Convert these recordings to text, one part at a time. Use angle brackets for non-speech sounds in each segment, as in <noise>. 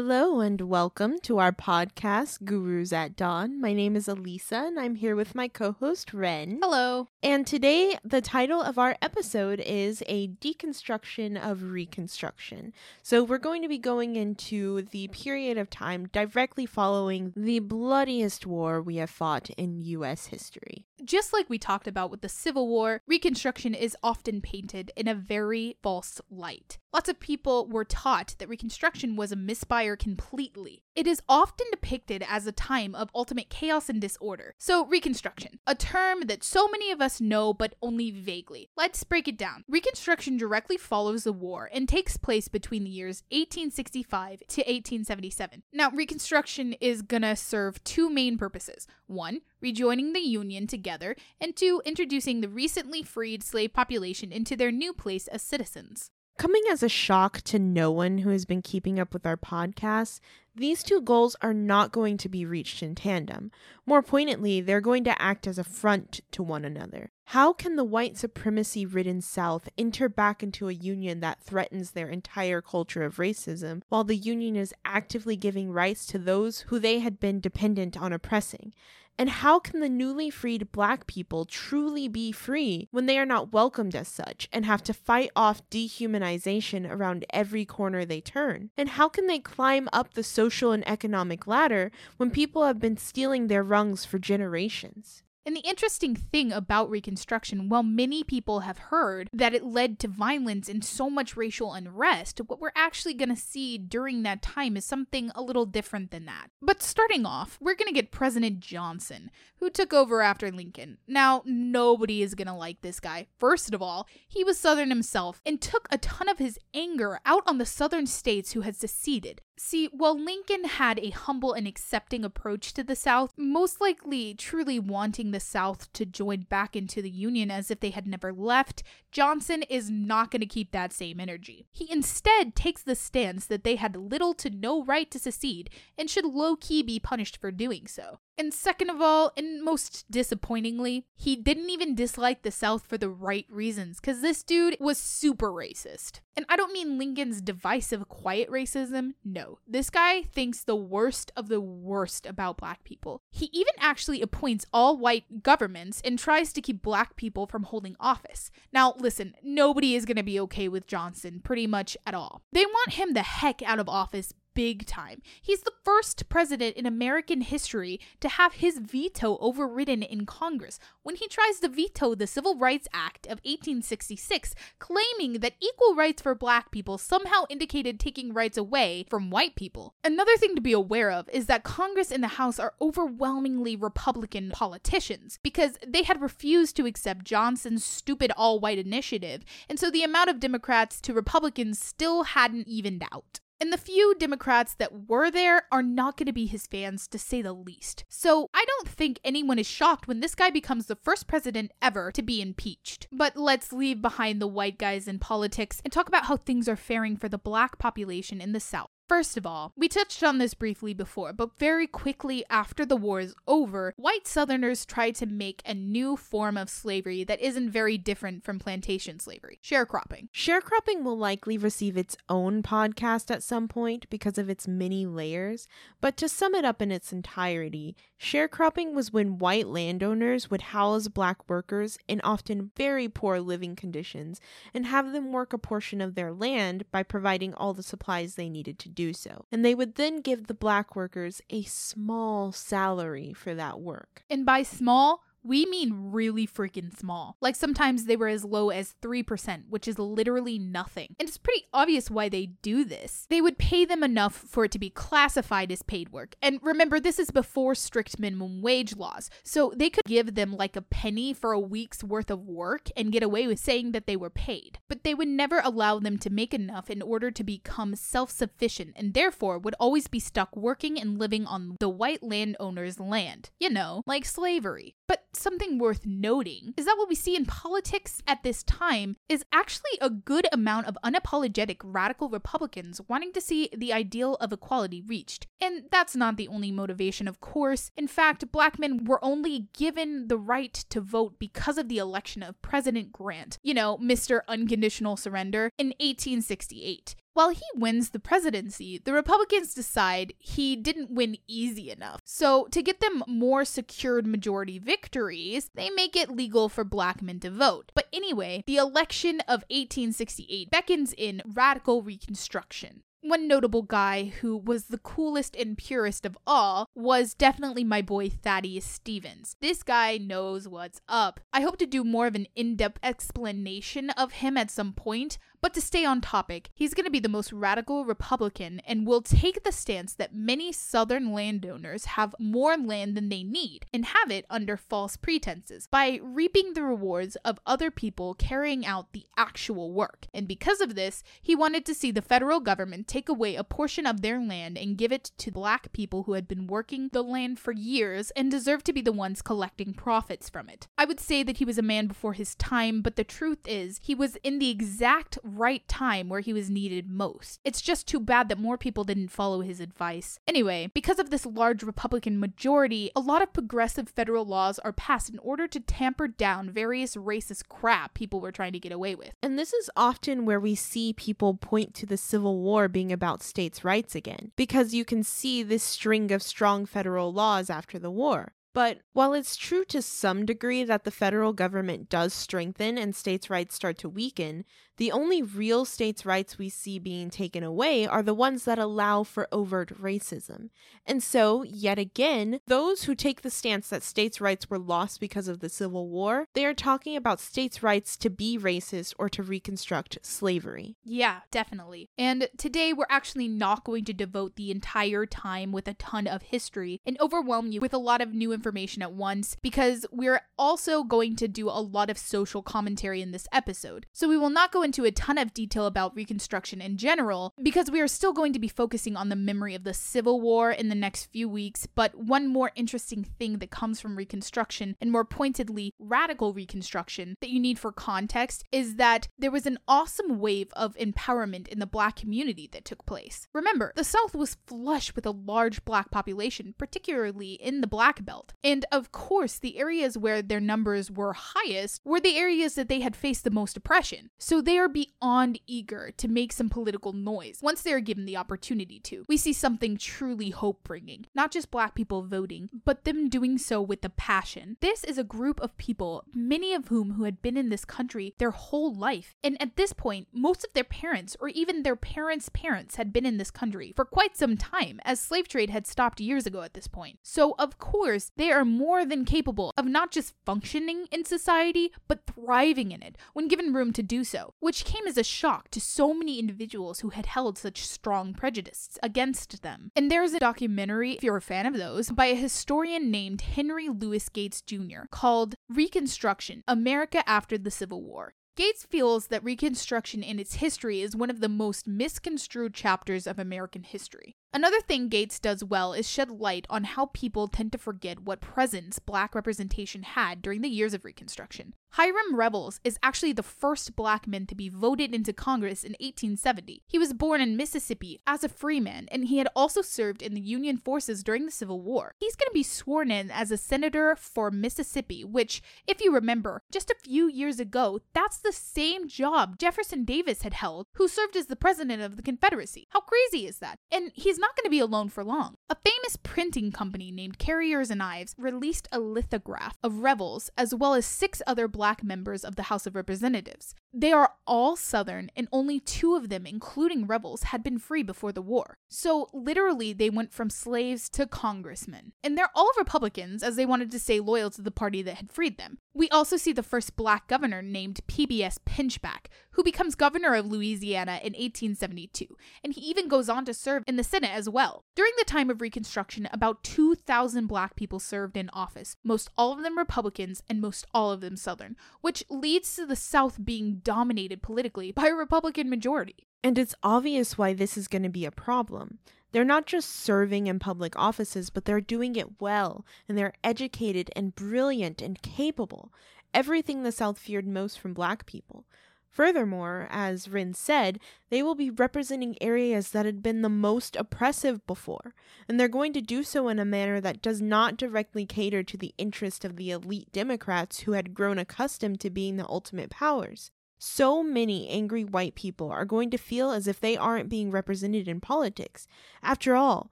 Hello and welcome to our podcast, Gurus at Dawn. My name is Elisa and I'm here with my co host, Ren. Hello. And today, the title of our episode is A Deconstruction of Reconstruction. So, we're going to be going into the period of time directly following the bloodiest war we have fought in U.S. history. Just like we talked about with the Civil War, Reconstruction is often painted in a very false light. Lots of people were taught that Reconstruction was a misfire completely. It is often depicted as a time of ultimate chaos and disorder. So, Reconstruction, a term that so many of us know but only vaguely. Let's break it down. Reconstruction directly follows the war and takes place between the years 1865 to 1877. Now, Reconstruction is gonna serve two main purposes. One, rejoining the Union together, and two, introducing the recently freed slave population into their new place as citizens. Coming as a shock to no one who has been keeping up with our podcast, these two goals are not going to be reached in tandem. More poignantly, they're going to act as a front to one another. How can the white supremacy ridden South enter back into a union that threatens their entire culture of racism, while the union is actively giving rights to those who they had been dependent on oppressing? And how can the newly freed black people truly be free when they are not welcomed as such and have to fight off dehumanization around every corner they turn? And how can they climb up the social and economic ladder when people have been stealing their rungs for generations? And the interesting thing about Reconstruction, while many people have heard that it led to violence and so much racial unrest, what we're actually going to see during that time is something a little different than that. But starting off, we're going to get President Johnson, who took over after Lincoln. Now, nobody is going to like this guy. First of all, he was Southern himself and took a ton of his anger out on the Southern states who had seceded. See, while Lincoln had a humble and accepting approach to the South, most likely truly wanting the South to join back into the Union as if they had never left, Johnson is not going to keep that same energy. He instead takes the stance that they had little to no right to secede and should low key be punished for doing so. And second of all, and most disappointingly, he didn't even dislike the South for the right reasons, because this dude was super racist. And I don't mean Lincoln's divisive, quiet racism. No, this guy thinks the worst of the worst about black people. He even actually appoints all white governments and tries to keep black people from holding office. Now, listen, nobody is going to be okay with Johnson pretty much at all. They want him the heck out of office big time. He's the first president in American history to have his veto overridden in Congress when he tries to veto the Civil Rights Act of 1866, claiming that equal rights for black people somehow indicated taking rights away from white people. Another thing to be aware of is that Congress and the House are overwhelmingly Republican politicians because they had refused to accept Johnson's stupid all white initiative, and so the amount of Democrats to Republicans still hadn't evened out. And the few Democrats that were there are not going to be his fans, to say the least. So I don't think anyone is shocked when this guy becomes the first president ever to be impeached. But let's leave behind the white guys in politics and talk about how things are faring for the black population in the South. First of all, we touched on this briefly before, but very quickly after the war is over, white Southerners tried to make a new form of slavery that isn't very different from plantation slavery sharecropping. Sharecropping will likely receive its own podcast at some point because of its many layers, but to sum it up in its entirety, sharecropping was when white landowners would house black workers in often very poor living conditions and have them work a portion of their land by providing all the supplies they needed to do so. And they would then give the black workers a small salary for that work. And by small, we mean really freaking small. Like sometimes they were as low as 3%, which is literally nothing. And it's pretty obvious why they do this. They would pay them enough for it to be classified as paid work. And remember, this is before strict minimum wage laws. So they could give them like a penny for a week's worth of work and get away with saying that they were paid. But they would never allow them to make enough in order to become self sufficient and therefore would always be stuck working and living on the white landowner's land. You know, like slavery. But something worth noting is that what we see in politics at this time is actually a good amount of unapologetic radical Republicans wanting to see the ideal of equality reached. And that's not the only motivation, of course. In fact, black men were only given the right to vote because of the election of President Grant, you know, Mr. Unconditional Surrender, in 1868. While he wins the presidency, the Republicans decide he didn't win easy enough. So, to get them more secured majority victories, they make it legal for black men to vote. But anyway, the election of 1868 beckons in radical reconstruction. One notable guy who was the coolest and purest of all was definitely my boy Thaddeus Stevens. This guy knows what's up. I hope to do more of an in depth explanation of him at some point, but to stay on topic, he's going to be the most radical Republican and will take the stance that many Southern landowners have more land than they need and have it under false pretenses by reaping the rewards of other people carrying out the actual work. And because of this, he wanted to see the federal government take away a portion of their land and give it to black people who had been working the land for years and deserve to be the ones collecting profits from it. I would say that he was a man before his time, but the truth is, he was in the exact right time where he was needed most. It's just too bad that more people didn't follow his advice. Anyway, because of this large Republican majority, a lot of progressive federal laws are passed in order to tamper down various racist crap people were trying to get away with. And this is often where we see people point to the Civil War being about states' rights again, because you can see this string of strong federal laws after the war. But while it's true to some degree that the federal government does strengthen and states' rights start to weaken, the only real states' rights we see being taken away are the ones that allow for overt racism. And so, yet again, those who take the stance that states' rights were lost because of the Civil War, they are talking about states' rights to be racist or to reconstruct slavery. Yeah, definitely. And today we're actually not going to devote the entire time with a ton of history and overwhelm you with a lot of new information at once because we're also going to do a lot of social commentary in this episode. So we will not go into a ton of detail about Reconstruction in general, because we are still going to be focusing on the memory of the Civil War in the next few weeks. But one more interesting thing that comes from Reconstruction, and more pointedly, radical Reconstruction, that you need for context is that there was an awesome wave of empowerment in the black community that took place. Remember, the South was flush with a large black population, particularly in the Black Belt. And of course, the areas where their numbers were highest were the areas that they had faced the most oppression. So they are beyond eager to make some political noise once they are given the opportunity to. We see something truly hope bringing, not just black people voting, but them doing so with a passion. This is a group of people, many of whom who had been in this country their whole life. And at this point, most of their parents or even their parents' parents had been in this country for quite some time, as slave trade had stopped years ago at this point. So, of course, they are more than capable of not just functioning in society, but thriving in it when given room to do so which came as a shock to so many individuals who had held such strong prejudices against them. And there is a documentary, if you're a fan of those, by a historian named Henry Louis Gates Jr. called Reconstruction America After the Civil War. Gates feels that Reconstruction in its history is one of the most misconstrued chapters of American history. Another thing Gates does well is shed light on how people tend to forget what presence black representation had during the years of Reconstruction. Hiram Revels is actually the first black man to be voted into Congress in 1870. He was born in Mississippi as a free man, and he had also served in the Union forces during the Civil War. He's going to be sworn in as a senator for Mississippi, which, if you remember, just a few years ago, that's the same job Jefferson Davis had held, who served as the president of the Confederacy. How crazy is that? And he's not going to be alone for long. A famous printing company named Currier and Ives released a lithograph of Revels as well as six other black members of the House of Representatives. They are all Southern, and only two of them, including Revels, had been free before the war. So literally, they went from slaves to congressmen. And they're all Republicans, as they wanted to stay loyal to the party that had freed them. We also see the first black governor named PBS Pinchback, who becomes governor of Louisiana in 1872, and he even goes on to serve in the Senate as well. During the time of Reconstruction, about 2,000 black people served in office, most all of them Republicans and most all of them Southern, which leads to the South being dominated politically by a Republican majority. And it's obvious why this is going to be a problem. They're not just serving in public offices, but they're doing it well, and they're educated and brilliant and capable. Everything the South feared most from black people. Furthermore, as Rin said, they will be representing areas that had been the most oppressive before, and they're going to do so in a manner that does not directly cater to the interest of the elite Democrats who had grown accustomed to being the ultimate powers. So many angry white people are going to feel as if they aren't being represented in politics. After all,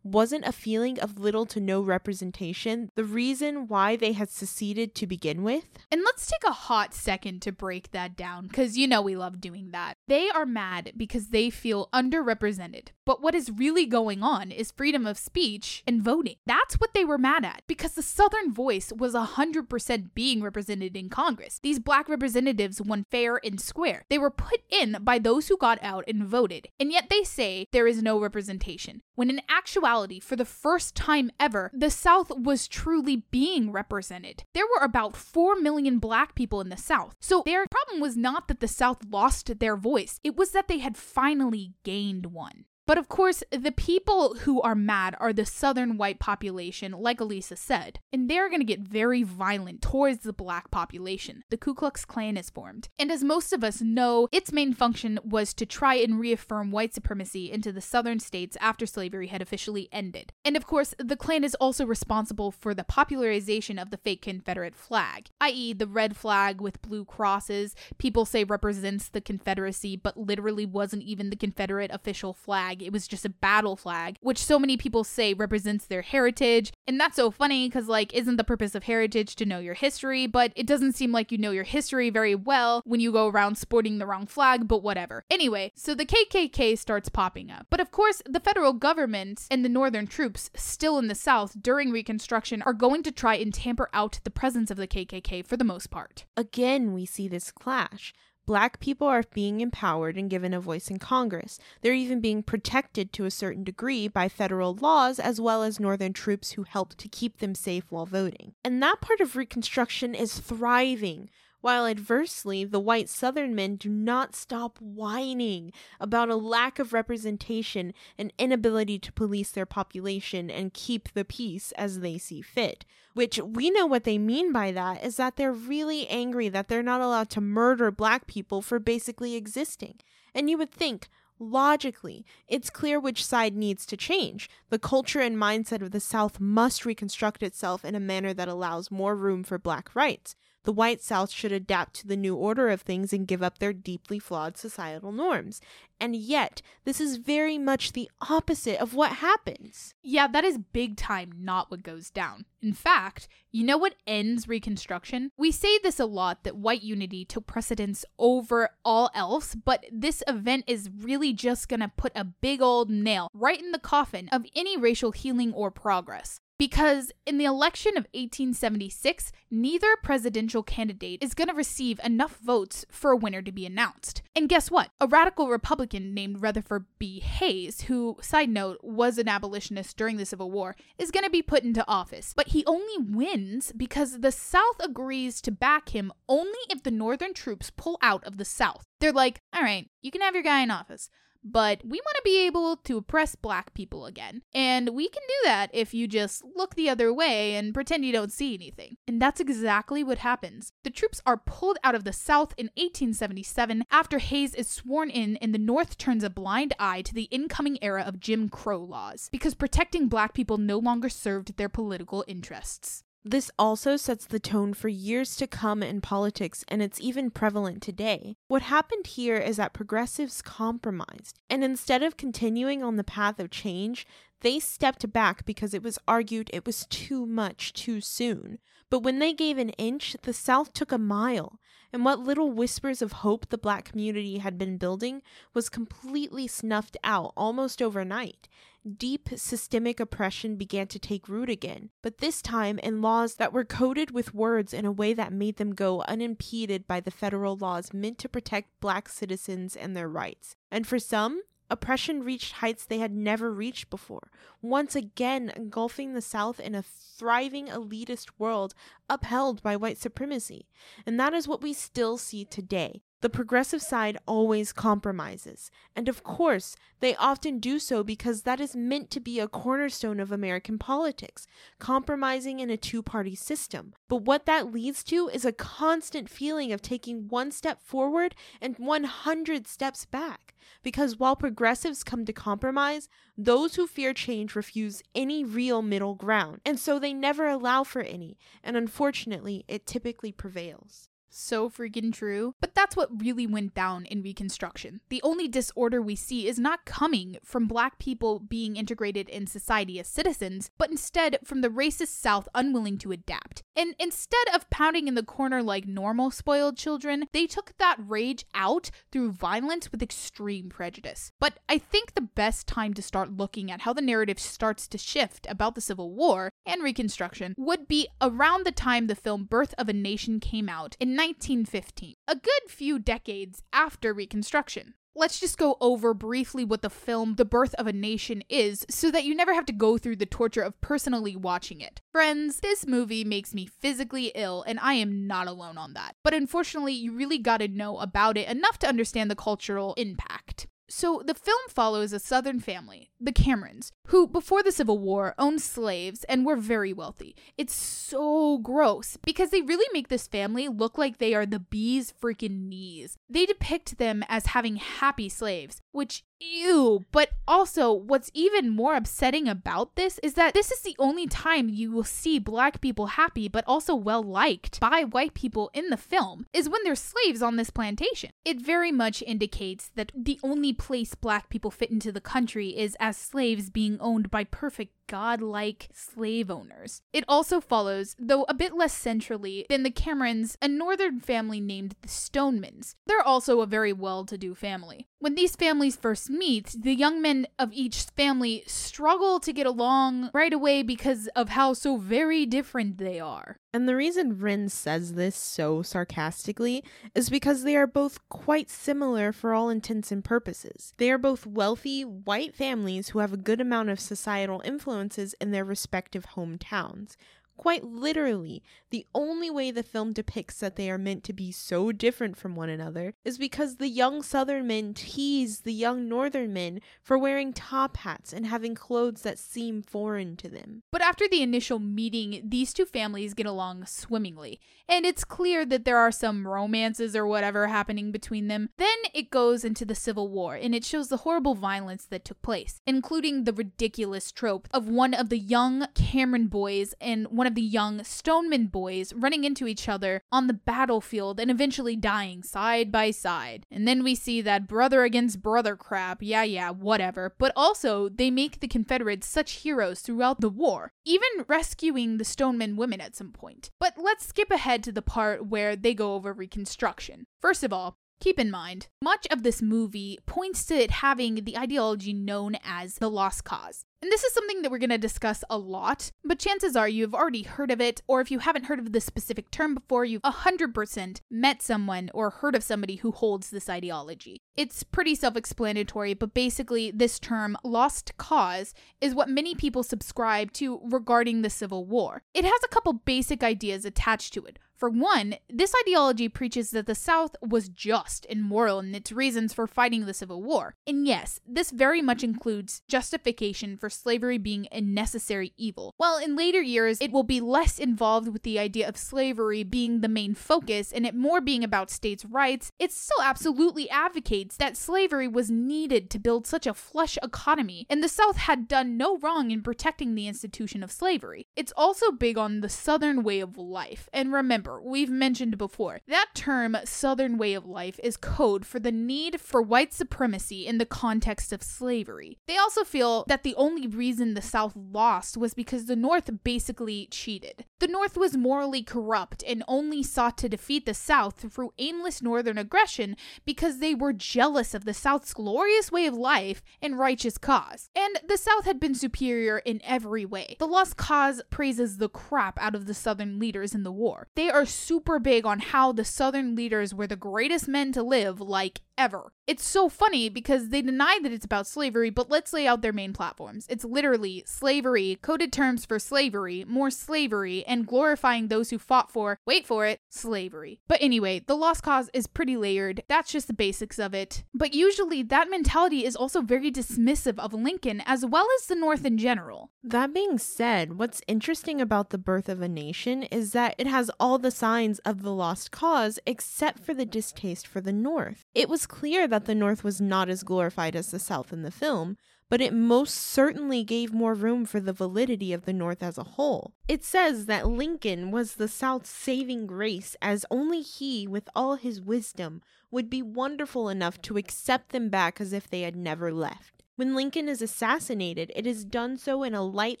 wasn't a feeling of little to no representation the reason why they had seceded to begin with? And let's take a hot second to break that down, because you know we love doing that. They are mad because they feel underrepresented. But what is really going on is freedom of speech and voting. That's what they were mad at, because the Southern voice was 100% being represented in Congress. These black representatives won fair and square. They were put in by those who got out and voted. And yet they say there is no representation, when in actuality, for the first time ever, the South was truly being represented. There were about 4 million black people in the South. So their problem was not that the South lost their voice, it was that they had finally gained one. But of course, the people who are mad are the southern white population, like Elisa said, and they're going to get very violent towards the black population. The Ku Klux Klan is formed, and as most of us know, its main function was to try and reaffirm white supremacy into the southern states after slavery had officially ended. And of course, the Klan is also responsible for the popularization of the fake Confederate flag, i.e., the red flag with blue crosses, people say represents the Confederacy, but literally wasn't even the Confederate official flag flag. It was just a battle flag, which so many people say represents their heritage. And that's so funny because, like, isn't the purpose of heritage to know your history? But it doesn't seem like you know your history very well when you go around sporting the wrong flag, but whatever. Anyway, so the KKK starts popping up. But of course, the federal government and the northern troops still in the South during Reconstruction are going to try and tamper out the presence of the KKK for the most part. Again, we see this clash. Black people are being empowered and given a voice in Congress. They're even being protected to a certain degree by federal laws as well as Northern troops who help to keep them safe while voting. And that part of Reconstruction is thriving while adversely, the white Southern men do not stop whining about a lack of representation and inability to police their population and keep the peace as they see fit. Which we know what they mean by that is that they're really angry that they're not allowed to murder black people for basically existing. And you would think, logically, it's clear which side needs to change. The culture and mindset of the South must reconstruct itself in a manner that allows more room for black rights the white South should adapt to the new order of things and give up their deeply flawed societal norms. And yet, this is very much the opposite of what happens. Yeah, that is big time not what goes down. In fact, you know what ends Reconstruction? We say this a lot that white unity took precedence over all else, but this event is really just gonna put a big old nail right in the coffin of any racial healing or progress. Because in the election of 1876, neither presidential candidate is going to receive enough votes for a winner to be announced. And guess what? A radical Republican named Rutherford B. Hayes, who, side note, was an abolitionist during the Civil War, is going to be put into office. But he only wins because the South agrees to back him only if the Northern troops pull out of the South. They're like, all right, you can have your guy in office but we want to be able to oppress black people again. And we can do that if you just look the other way and pretend you don't see anything. And that's exactly what happens. The troops are pulled out of the South in 1877 after Hayes is sworn in, and the North turns a blind eye to the incoming era of Jim Crow laws because protecting black people no longer served their political interests. This also sets the tone for years to come in politics, and it's even prevalent today. What happened here is that progressives compromised, and instead of continuing on the path of change, they stepped back because it was argued it was too much too soon. But when they gave an inch, the South took a mile, and what little whispers of hope the black community had been building was completely snuffed out almost overnight deep systemic oppression began to take root again, but this time in laws that were coded with words in a way that made them go unimpeded by the federal laws meant to protect black citizens and their rights. And for some, oppression reached heights they had never reached before, once again engulfing the South in a thriving elitist world upheld by white supremacy. And that is what we still see today the progressive side always compromises. And of course, they often do so because that is meant to be a cornerstone of American politics, compromising in a two party system. But what that leads to is a constant feeling of taking one step forward and 100 steps back. Because while progressives come to compromise, those who fear change refuse any real middle ground, and so they never allow for any, and unfortunately, it typically prevails. So freaking true. But that's what really went down in Reconstruction. The only disorder we see is not coming from black people being integrated in society as citizens, but instead from the racist South unwilling to adapt. And instead of pounding in the corner like normal spoiled children, they took that rage out through violence with extreme prejudice. But I think the best time to start looking at how the narrative starts to shift about the Civil War and Reconstruction would be around the time the film Birth of a Nation came out in 1915, a good few decades after Reconstruction. Let's just go over briefly what the film The Birth of a Nation is so that you never have to go through the torture of personally watching it. Friends, this movie makes me physically ill, and I am not alone on that. But unfortunately, you really gotta know about it enough to understand the cultural impact. So, the film follows a Southern family, the Camerons, who, before the Civil War, owned slaves and were very wealthy. It's so gross because they really make this family look like they are the bee's freaking knees. They depict them as having happy slaves, which ew. But also, what's even more upsetting about this is that this is the only time you will see black people happy, but also well liked by white people in the film, is when they're slaves on this plantation. It very much indicates that the only place black people fit into the country is as slaves being owned by perfect godlike slave owners. It also follows, though a bit less centrally, than the Camerons, a northern family named the Stonemans. They're also a very well to do family. When these families first meet, the young men of each family struggle to get along right away because of how so very different they are. And the reason Rin says this so sarcastically is because they are both quite similar for all intents and purposes. They are both wealthy, white families who have a good amount of societal influences in their respective hometowns. Quite literally, the only way the film depicts that they are meant to be so different from one another is because the young southern men tease the young northern men for wearing top hats and having clothes that seem foreign to them. But after the initial meeting, these two families get along swimmingly, and it's clear that there are some romances or whatever happening between them. Then it goes into the Civil War, and it shows the horrible violence that took place, including the ridiculous trope of one of the young Cameron boys and one of the young Stoneman boys running into each other on the battlefield and eventually dying side by side. And then we see that brother against brother crap, yeah, yeah, whatever. But also, they make the Confederates such heroes throughout the war, even rescuing the Stoneman women at some point. But let's skip ahead to the part where they go over Reconstruction. First of all, Keep in mind, much of this movie points to it having the ideology known as the Lost Cause. And this is something that we're going to discuss a lot, but chances are you've already heard of it, or if you haven't heard of this specific term before, you've 100% met someone or heard of somebody who holds this ideology. It's pretty self explanatory, but basically, this term, lost cause, is what many people subscribe to regarding the Civil War. It has a couple basic ideas attached to it. For one, this ideology preaches that the South was just and moral in its reasons for fighting the Civil War. And yes, this very much includes justification for slavery being a necessary evil. While in later years, it will be less involved with the idea of slavery being the main focus and it more being about states' rights, it still absolutely advocates that slavery was needed to build such a flush economy, and the South had done no wrong in protecting the institution of slavery. It's also big on the Southern way of life, and remember, we've mentioned before, that term, Southern way of life, is code for the need for white supremacy in the context of slavery. They also feel that the only reason the South lost was because the North basically cheated. The North was morally corrupt and only sought to defeat the South through aimless Northern aggression because they were jealous of the South's glorious way of life and righteous cause. And the South had been superior in every way. The Lost Cause praises the crap out of the Southern leaders in the war. They are super big on how the Southern leaders were the greatest men to live, like ever. It's so funny because they deny that it's about slavery, but let's lay out their main platforms. It's literally slavery, coded terms for slavery, more slavery, and glorifying those who fought for, wait for it, slavery. But anyway, the Lost Cause is pretty layered. That's just the basics of it. But usually, that mentality is also very dismissive of Lincoln as well as the North in general. That being said, what's interesting about the birth of a nation is that it has all the signs of the lost cause except for the distaste for the North. It was clear that the North was not as glorified as the South in the film, but it most certainly gave more room for the validity of the North as a whole. It says that Lincoln was the South's saving grace, as only he, with all his wisdom, would be wonderful enough to accept them back as if they had never left. When Lincoln is assassinated, it is done so in a light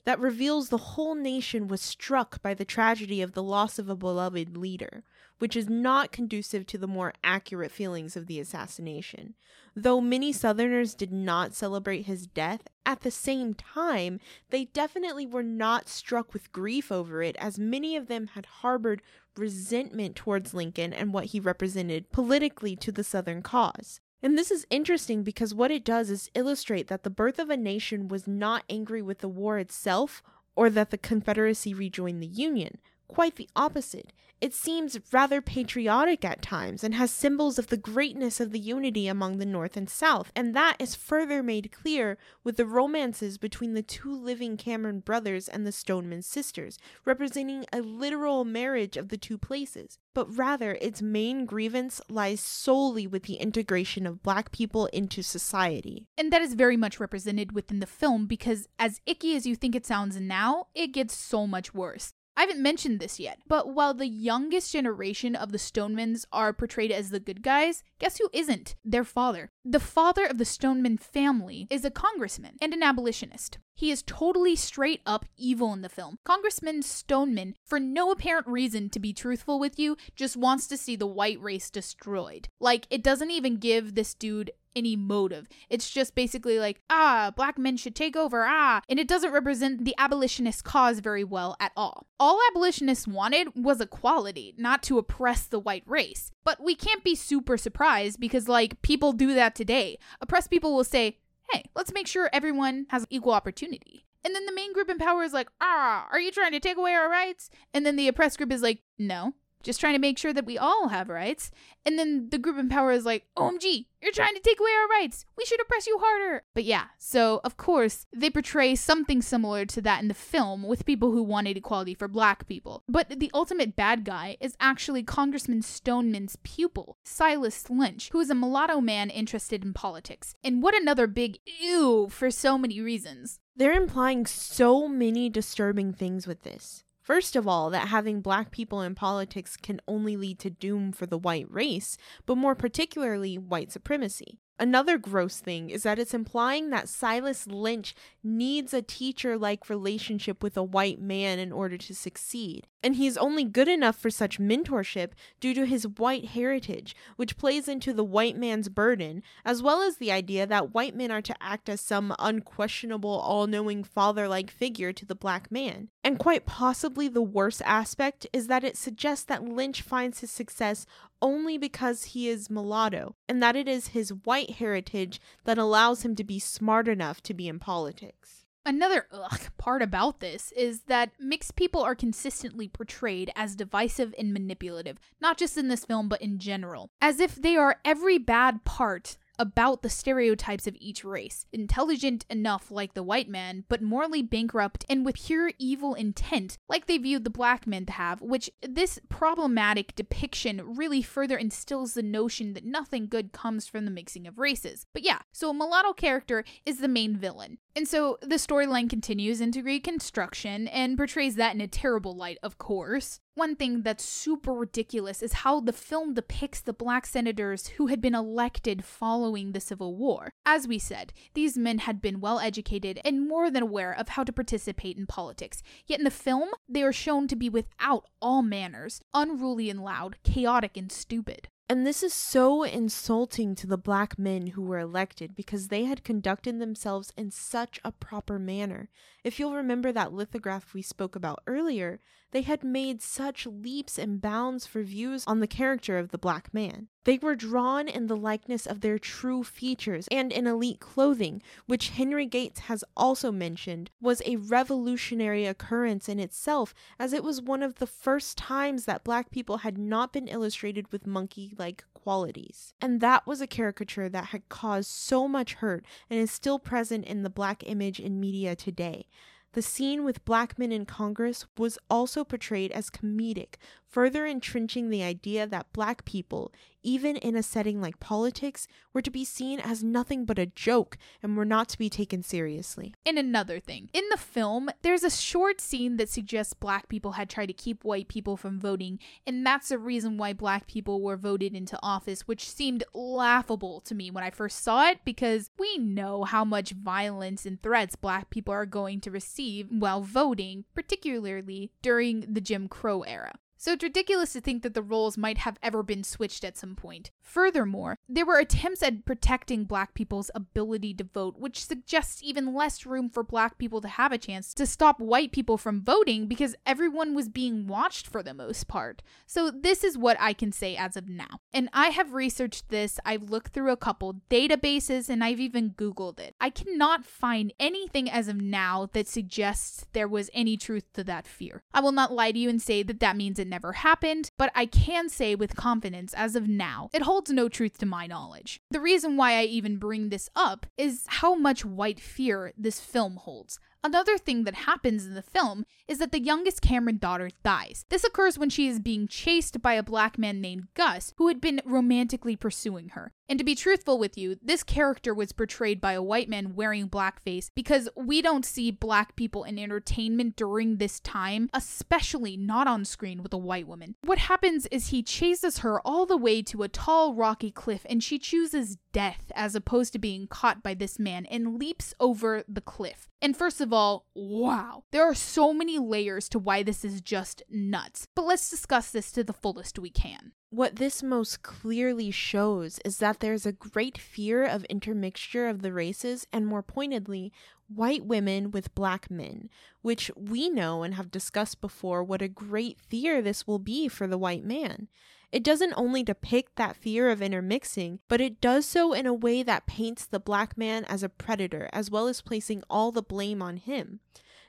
that reveals the whole nation was struck by the tragedy of the loss of a beloved leader, which is not conducive to the more accurate feelings of the assassination. Though many Southerners did not celebrate his death, at the same time, they definitely were not struck with grief over it, as many of them had harbored resentment towards Lincoln and what he represented politically to the Southern cause. And this is interesting because what it does is illustrate that the birth of a nation was not angry with the war itself or that the Confederacy rejoined the Union. Quite the opposite. It seems rather patriotic at times and has symbols of the greatness of the unity among the North and South, and that is further made clear with the romances between the two living Cameron brothers and the Stoneman sisters, representing a literal marriage of the two places. But rather, its main grievance lies solely with the integration of black people into society. And that is very much represented within the film because, as icky as you think it sounds now, it gets so much worse. I haven't mentioned this yet, but while the youngest generation of the Stonemans are portrayed as the good guys, guess who isn't? Their father. The father of the Stoneman family is a congressman and an abolitionist. He is totally straight up evil in the film. Congressman Stoneman, for no apparent reason to be truthful with you, just wants to see the white race destroyed. Like, it doesn't even give this dude any motive. It's just basically like, ah, black men should take over, ah, and it doesn't represent the abolitionist cause very well at all. All abolitionists wanted was equality, not to oppress the white race. But we can't be super surprised because, like, people do that today. Oppressed people will say, hey, let's make sure everyone has equal opportunity. And then the main group in power is like, ah, are you trying to take away our rights? And then the oppressed group is like, no, just trying to make sure that we all have rights. And then the group in power is like, OMG, you're trying to take away our rights. We should oppress you harder. But yeah, so of course, they portray something similar to that in the film with people who wanted equality for black people. But the ultimate bad guy is actually Congressman Stoneman's pupil, Silas Lynch, who is a mulatto man interested in politics. And what another big ew for so many reasons. They're implying so many disturbing things with this. First of all, that having black people in politics can only lead to doom for the white race, but more particularly white supremacy. Another gross thing is that it's implying that Silas Lynch needs a teacher like relationship with a white man in order to succeed. And he's only good enough for such mentorship due to his white heritage, which plays into the white man's burden, as well as the idea that white men are to act as some unquestionable, all knowing father like figure to the black man. And quite possibly the worst aspect is that it suggests that Lynch finds his success only because he is mulatto, and that it is his white heritage that allows him to be smart enough to be in politics. Another ugh, part about this is that mixed people are consistently portrayed as divisive and manipulative, not just in this film, but in general, as if they are every bad part about the stereotypes of each race. Intelligent enough, like the white man, but morally bankrupt and with pure evil intent, like they viewed the black men to have, which this problematic depiction really further instills the notion that nothing good comes from the mixing of races. But yeah, so a mulatto character is the main villain. And so the storyline continues into Reconstruction and portrays that in a terrible light, of course. One thing that's super ridiculous is how the film depicts the black senators who had been elected following the Civil War. As we said, these men had been well educated and more than aware of how to participate in politics. Yet in the film, they are shown to be without all manners, unruly and loud, chaotic and stupid. And this is so insulting to the black men who were elected because they had conducted themselves in such a proper manner. If you'll remember that lithograph we spoke about earlier, they had made such leaps and bounds for views on the character of the black man. They were drawn in the likeness of their true features and in elite clothing, which Henry Gates has also mentioned was a revolutionary occurrence in itself, as it was one of the first times that black people had not been illustrated with monkey like qualities. And that was a caricature that had caused so much hurt and is still present in the black image in media today. The scene with black men in Congress was also portrayed as comedic, further entrenching the idea that black people, even in a setting like politics, were to be seen as nothing but a joke and were not to be taken seriously. And another thing, in the film, there's a short scene that suggests black people had tried to keep white people from voting, and that's the reason why black people were voted into office, which seemed laughable to me when I first saw it because we know how much violence and threats black people are going to receive while voting, particularly during the Jim Crow era. So it's ridiculous to think that the roles might have ever been switched at some point. Furthermore, there were attempts at protecting black people's ability to vote, which suggests even less room for black people to have a chance to stop white people from voting because everyone was being watched for the most part. So this is what I can say as of now. And I have researched this, I've looked through a couple databases, and I've even Googled it. I cannot find anything as of now that suggests there was any truth to that fear. I will not lie to you and say that that means it never happened, but I can say with confidence as of now, it holds no truth to my knowledge. The reason why I even bring this up is how much white fear this film holds. Another thing that happens in the film is that the youngest Cameron daughter dies. This occurs when she is being chased by a black man named Gus, who had been romantically pursuing her. And to be truthful with you, this character was portrayed by a white man wearing blackface because we don't see black people in entertainment during this time, especially not on screen with a white woman. What happens is he chases her all the way to a tall, rocky cliff and she chooses death as opposed to being caught by this man and leaps over the cliff. And first of all, wow, there are so many layers to why this is just nuts. But let's discuss this to the fullest we can. What this most clearly shows is that there's a great fear of intermixture of the races, and more pointedly, white women with black men, which we know and have discussed before what a great fear this will be for the white man. It doesn't only depict that fear of intermixing, but it does so in a way that paints the black man as a predator, as well as placing all the blame on him.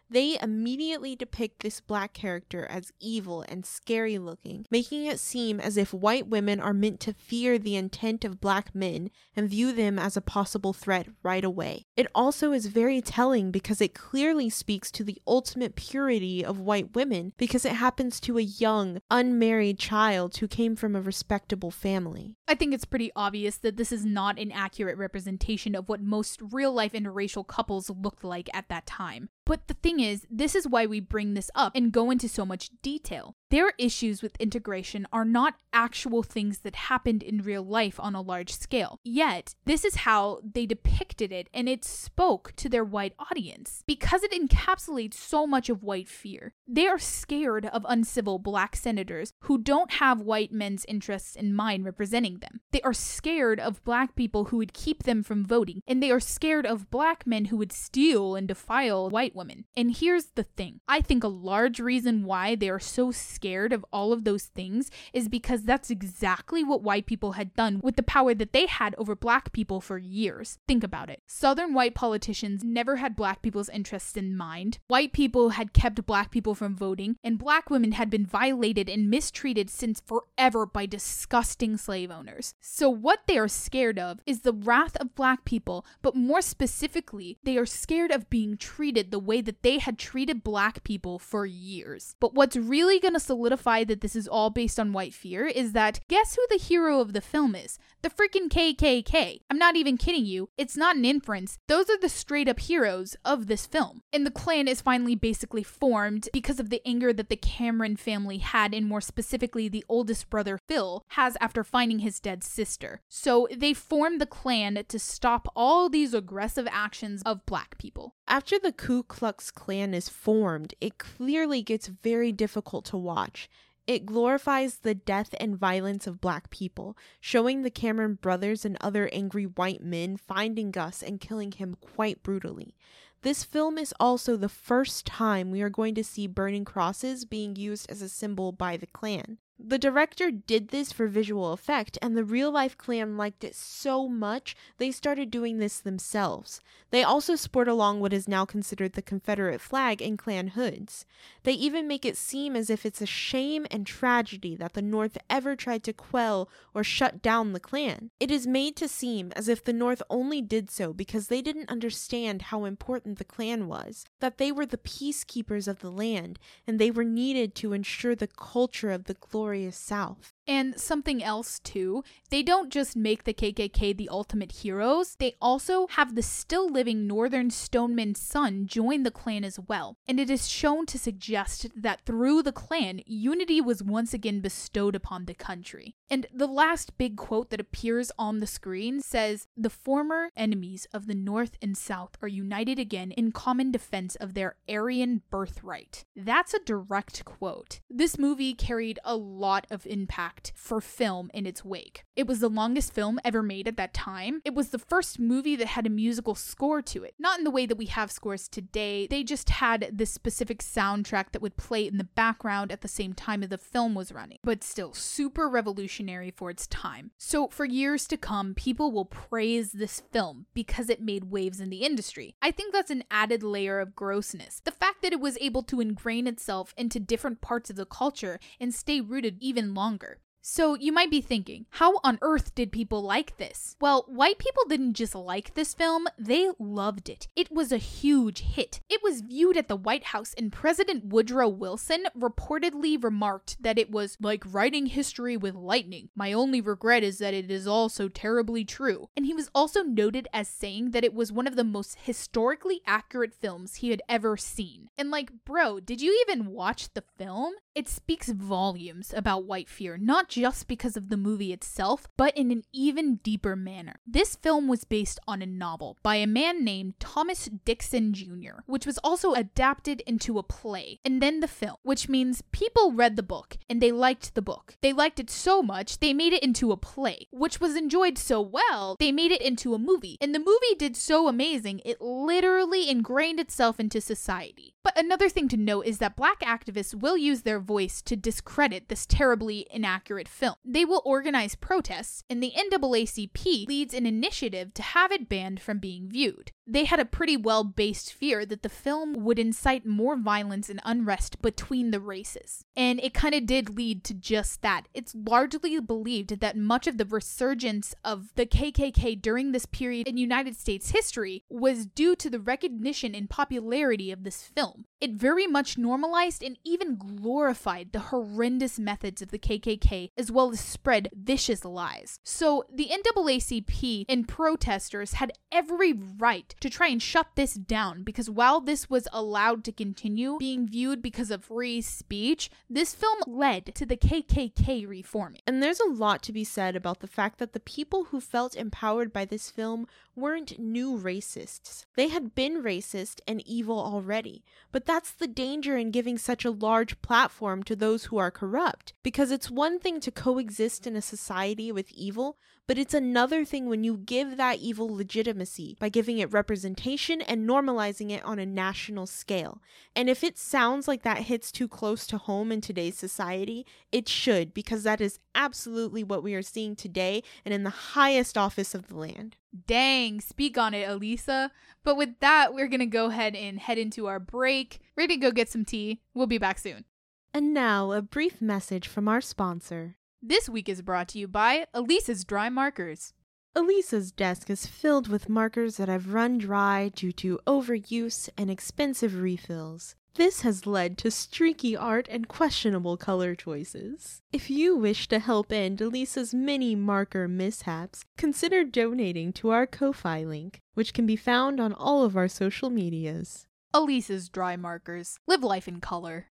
They immediately depict this black character as evil and scary looking, making it seem as if white women are meant to fear the intent of black men and view them as a possible threat right away. It also is very telling because it clearly speaks to the ultimate purity of white women because it happens to a young, unmarried child who came from a respectable family. I think it's pretty obvious that this is not an accurate representation of what most real life interracial couples looked like at that time. But the thing is, this is why we bring this up and go into so much detail. Their issues with integration are not actual things that happened in real life on a large scale. Yet, this is how they depicted it and it spoke to their white audience because it encapsulates so much of white fear. They are scared of uncivil black senators who don't have white men's interests in mind representing them. They are scared of black people who would keep them from voting, and they are scared of black men who would steal and defile white women. And here's the thing I think a large reason why they are so scared of all of those things is because that's exactly what white people had done with the power that they had over black people for years. Think about it. Southern white politicians never had black people's interests in mind. White people had kept black people from voting, and black women had been violated and mistreated since forever by disgusting slave owners. So, what they are scared of is the wrath of black people, but more specifically, they are scared of being treated the way that they had treated black people for years. But what's really going to solidify that this is all based on white fear is that guess who the hero of the film is? The freaking KKK. I'm not even kidding you. It's not an inference. Those are the straight up heroes of this film. And the Klan is finally basically formed because of the anger that the Cameron family had, and more specifically, the oldest brother Phil has after finding his dead sister. So they formed the Klan to stop all these aggressive actions of black people. After the Ku Klux Klan is formed, it clearly gets very difficult to watch. It glorifies the death and violence of black people, showing the Cameron brothers and other angry white men finding Gus and killing him quite brutally. This film is also the first time we are going to see burning crosses being used as a symbol by the Klan. The director did this for visual effect, and the real life Klan liked it so much they started doing this themselves. They also sport along what is now considered the Confederate flag in Klan hoods. They even make it seem as if it's a shame and tragedy that the North ever tried to quell or shut down the Klan. It is made to seem as if the North only did so because they didn't understand how important the Klan was, that they were the peacekeepers of the land, and they were needed to ensure the culture of the glorious South. And something else too, they don't just make the KKK the ultimate heroes, they also have the still living Northern Stoneman's son join the Klan as well. And it is shown to suggest that through the Klan, unity was once again bestowed upon the country. And the last big quote that appears on the screen says, The former enemies of the North and South are united again in common defense of their Aryan birthright. That's a direct quote. This movie carried a lot of impact for film in its wake. It was the longest film ever made at that time. It was the first movie that had a musical score to it. Not in the way that we have scores today, they just had this specific soundtrack that would play in the background at the same time as the film was running, but still super revolutionary for its time. So, for years to come, people will praise this film because it made waves in the industry. I think that's an added layer of grossness. The fact that it was able to ingrain itself into different parts of the culture and stay rooted even longer. So you might be thinking, how on earth did people like this? Well, white people didn't just like this film, they loved it. It was a huge hit. It was viewed at the White House, and President Woodrow Wilson reportedly remarked that it was like writing history with lightning. My only regret is that it is all so terribly true. And he was also noted as saying that it was one of the most historically accurate films he had ever seen. And like, bro, did you even watch the film? It speaks volumes about white fear, not just because of the movie itself, but in an even deeper manner. This film was based on a novel by a man named Thomas Dixon Jr., which was also adapted into a play, and then the film, which means people read the book and they liked the book. They liked it so much, they made it into a play, which was enjoyed so well, they made it into a movie. And the movie did so amazing, it literally ingrained itself into society. But another thing to note is that black activists will use their voice to discredit this terribly inaccurate film. They will organize protests, and the NAACP leads an initiative to have it banned from being viewed. They had a pretty well based fear that the film would incite more violence and unrest between the races. And it kind of did lead to just that. It's largely believed that much of the resurgence of the KKK during this period in United States history was due to the recognition and popularity of this film. It very much normalized and even glorified the horrendous methods of the KKK, as well as spread vicious lies. So the NAACP and protesters had every right to try and shut this down because while this was allowed to continue being viewed because of free speech, this film led to the KKK reforming. And there's a lot to be said about the fact that the people who felt empowered by this film weren't new racists. They had been racist and evil already. But that's the danger in giving such a large platform to those who are corrupt, because it's one thing to coexist in a society with evil, but it's another thing when you give that evil legitimacy by giving it representation and normalizing it on a national scale. And if it sounds like that hits too close to home in today's society, it should, because that is absolutely what we are seeing today and in the highest office of the land. Dang, speak on it, Elisa. But with that, we're gonna go ahead and head into our break. Ready to go get some tea. We'll be back soon. And now, a brief message from our sponsor. This week is brought to you by Elisa's Dry Markers. Elisa's desk is filled with markers that have run dry due to overuse and expensive refills. This has led to streaky art and questionable color choices. If you wish to help end Elisa's many marker mishaps, consider donating to our Ko-Fi link, which can be found on all of our social medias. Elisa's Dry Markers. Live life in color.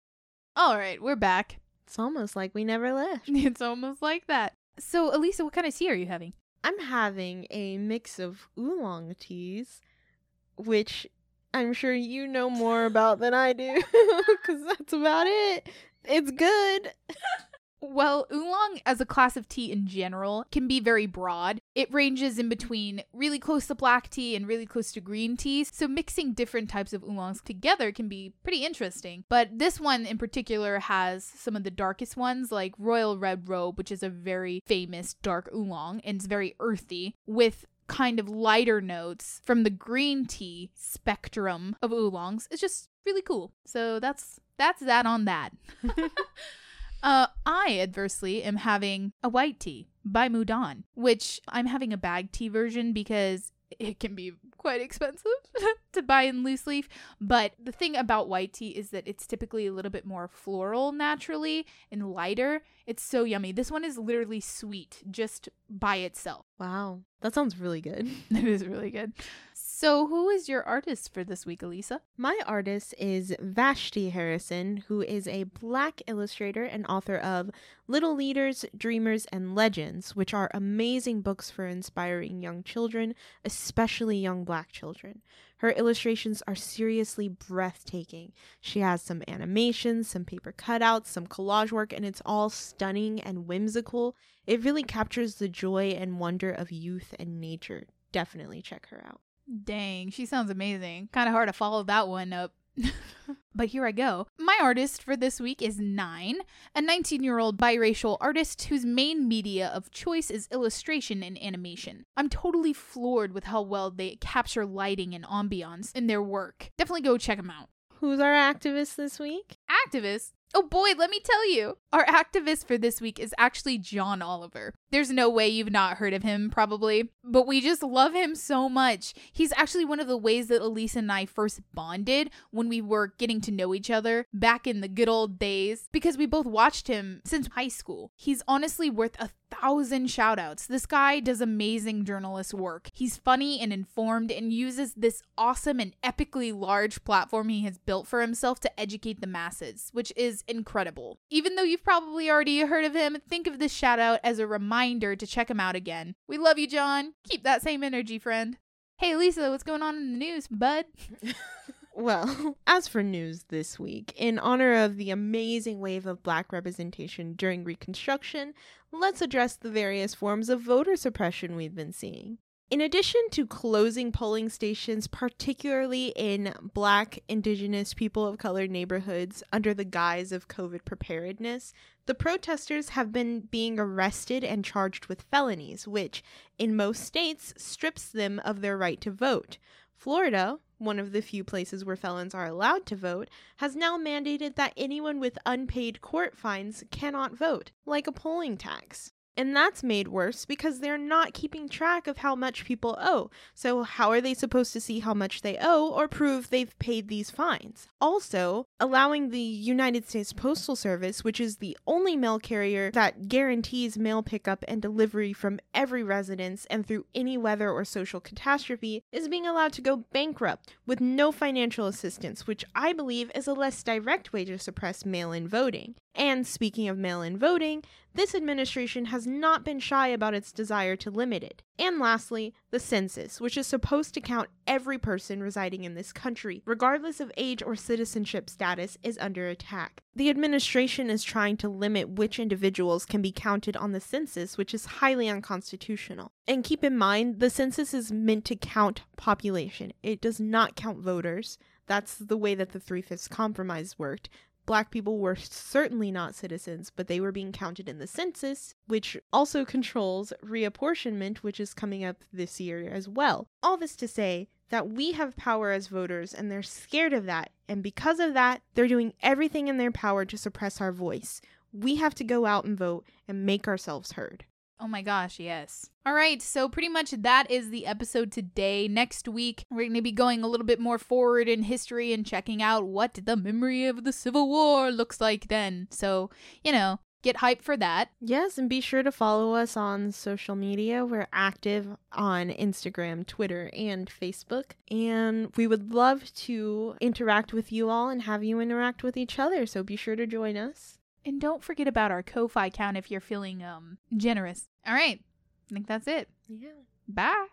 All right, we're back. It's almost like we never left. <laughs> It's almost like that. So, Elisa, what kind of tea are you having? I'm having a mix of oolong teas, which I'm sure you know more about than I do, <laughs> because that's about it. It's good. <laughs> Well, oolong as a class of tea in general can be very broad. It ranges in between really close to black tea and really close to green tea, so mixing different types of oolongs together can be pretty interesting. But this one in particular has some of the darkest ones, like Royal Red Robe, which is a very famous dark oolong and it's very earthy, with kind of lighter notes from the green tea spectrum of oolongs. It's just really cool. So that's that's that on that. <laughs> <laughs> Uh, I adversely am having a white tea Bai Mudan, which I'm having a bag tea version because it can be quite expensive <laughs> to buy in loose leaf. But the thing about white tea is that it's typically a little bit more floral naturally and lighter. It's so yummy. This one is literally sweet just by itself. Wow. That sounds really good. <laughs> It is really good. So, who is your artist for this week, Elisa? My artist is Vashti Harrison, who is a black illustrator and author of Little Leaders, Dreamers, and Legends, which are amazing books for inspiring young children, especially young black children. Her illustrations are seriously breathtaking. She has some animations, some paper cutouts, some collage work, and it's all stunning and whimsical. It really captures the joy and wonder of youth and nature. Definitely check her out. Dang, she sounds amazing. Kind of hard to follow that one up. <laughs> but here I go. My artist for this week is Nynne, a 19 year old biracial artist whose main media of choice is illustration and animation. I'm totally floored with how well they capture lighting and ambiance in their work. Definitely go check them out. Who's our activist this week? Activist? Oh boy, let me tell you. Our activist for this week is actually John Oliver. There's no way you've not heard of him, probably, but we just love him so much. He's actually one of the ways that Elisa and I first bonded when we were getting to know each other back in the good old days because we both watched him since high school. He's honestly worth a thousand shout outs. This guy does amazing journalist work. He's funny and informed and uses this awesome and epically large platform he has built for himself to educate the masses, which is incredible. Even though you've probably already heard of him, think of this shout out as a reminder to check him out again. We love you, John. Keep that same energy, friend. Hey, Lisa, what's going on in the news, bud? <laughs> Well, <laughs> as for news this week, in honor of the amazing wave of black representation during Reconstruction, let's address the various forms of voter suppression we've been seeing. In addition to closing polling stations, particularly in black, indigenous, people of color neighborhoods, under the guise of COVID preparedness, the protesters have been being arrested and charged with felonies, which, in most states, strips them of their right to vote. Florida, one of the few places where felons are allowed to vote, has now mandated that anyone with unpaid court fines cannot vote, like a polling tax. And that's made worse because they're not keeping track of how much people owe. So, how are they supposed to see how much they owe or prove they've paid these fines? Also, allowing the United States Postal Service, which is the only mail carrier that guarantees mail pickup and delivery from every residence and through any weather or social catastrophe, is being allowed to go bankrupt with no financial assistance, which I believe is a less direct way to suppress mail in voting. And speaking of mail in voting, this administration has not been shy about its desire to limit it. And lastly, the census, which is supposed to count every person residing in this country, regardless of age or citizenship status, is under attack. The administration is trying to limit which individuals can be counted on the census, which is highly unconstitutional. And keep in mind, the census is meant to count population, it does not count voters. That's the way that the Three Fifths Compromise worked black people were certainly not citizens, but they were being counted in the census, which also controls reapportionment, which is coming up this year as well. All this to say that we have power as voters and they're scared of that. And because of that, they're doing everything in their power to suppress our voice. We have to go out and vote and make ourselves heard. Oh my gosh, yes. All right, so pretty much that is the episode today. Next week, we're going to be going a little bit more forward in history and checking out what the memory of the Civil War looks like then. So, you know, get hyped for that. Yes, and be sure to follow us on social media. We're active on Instagram, Twitter, and Facebook. And we would love to interact with you all and have you interact with each other. So be sure to join us. And don't forget about our Ko-Fi account if you're feeling um generous. All right. I think that's it. Yeah. Bye.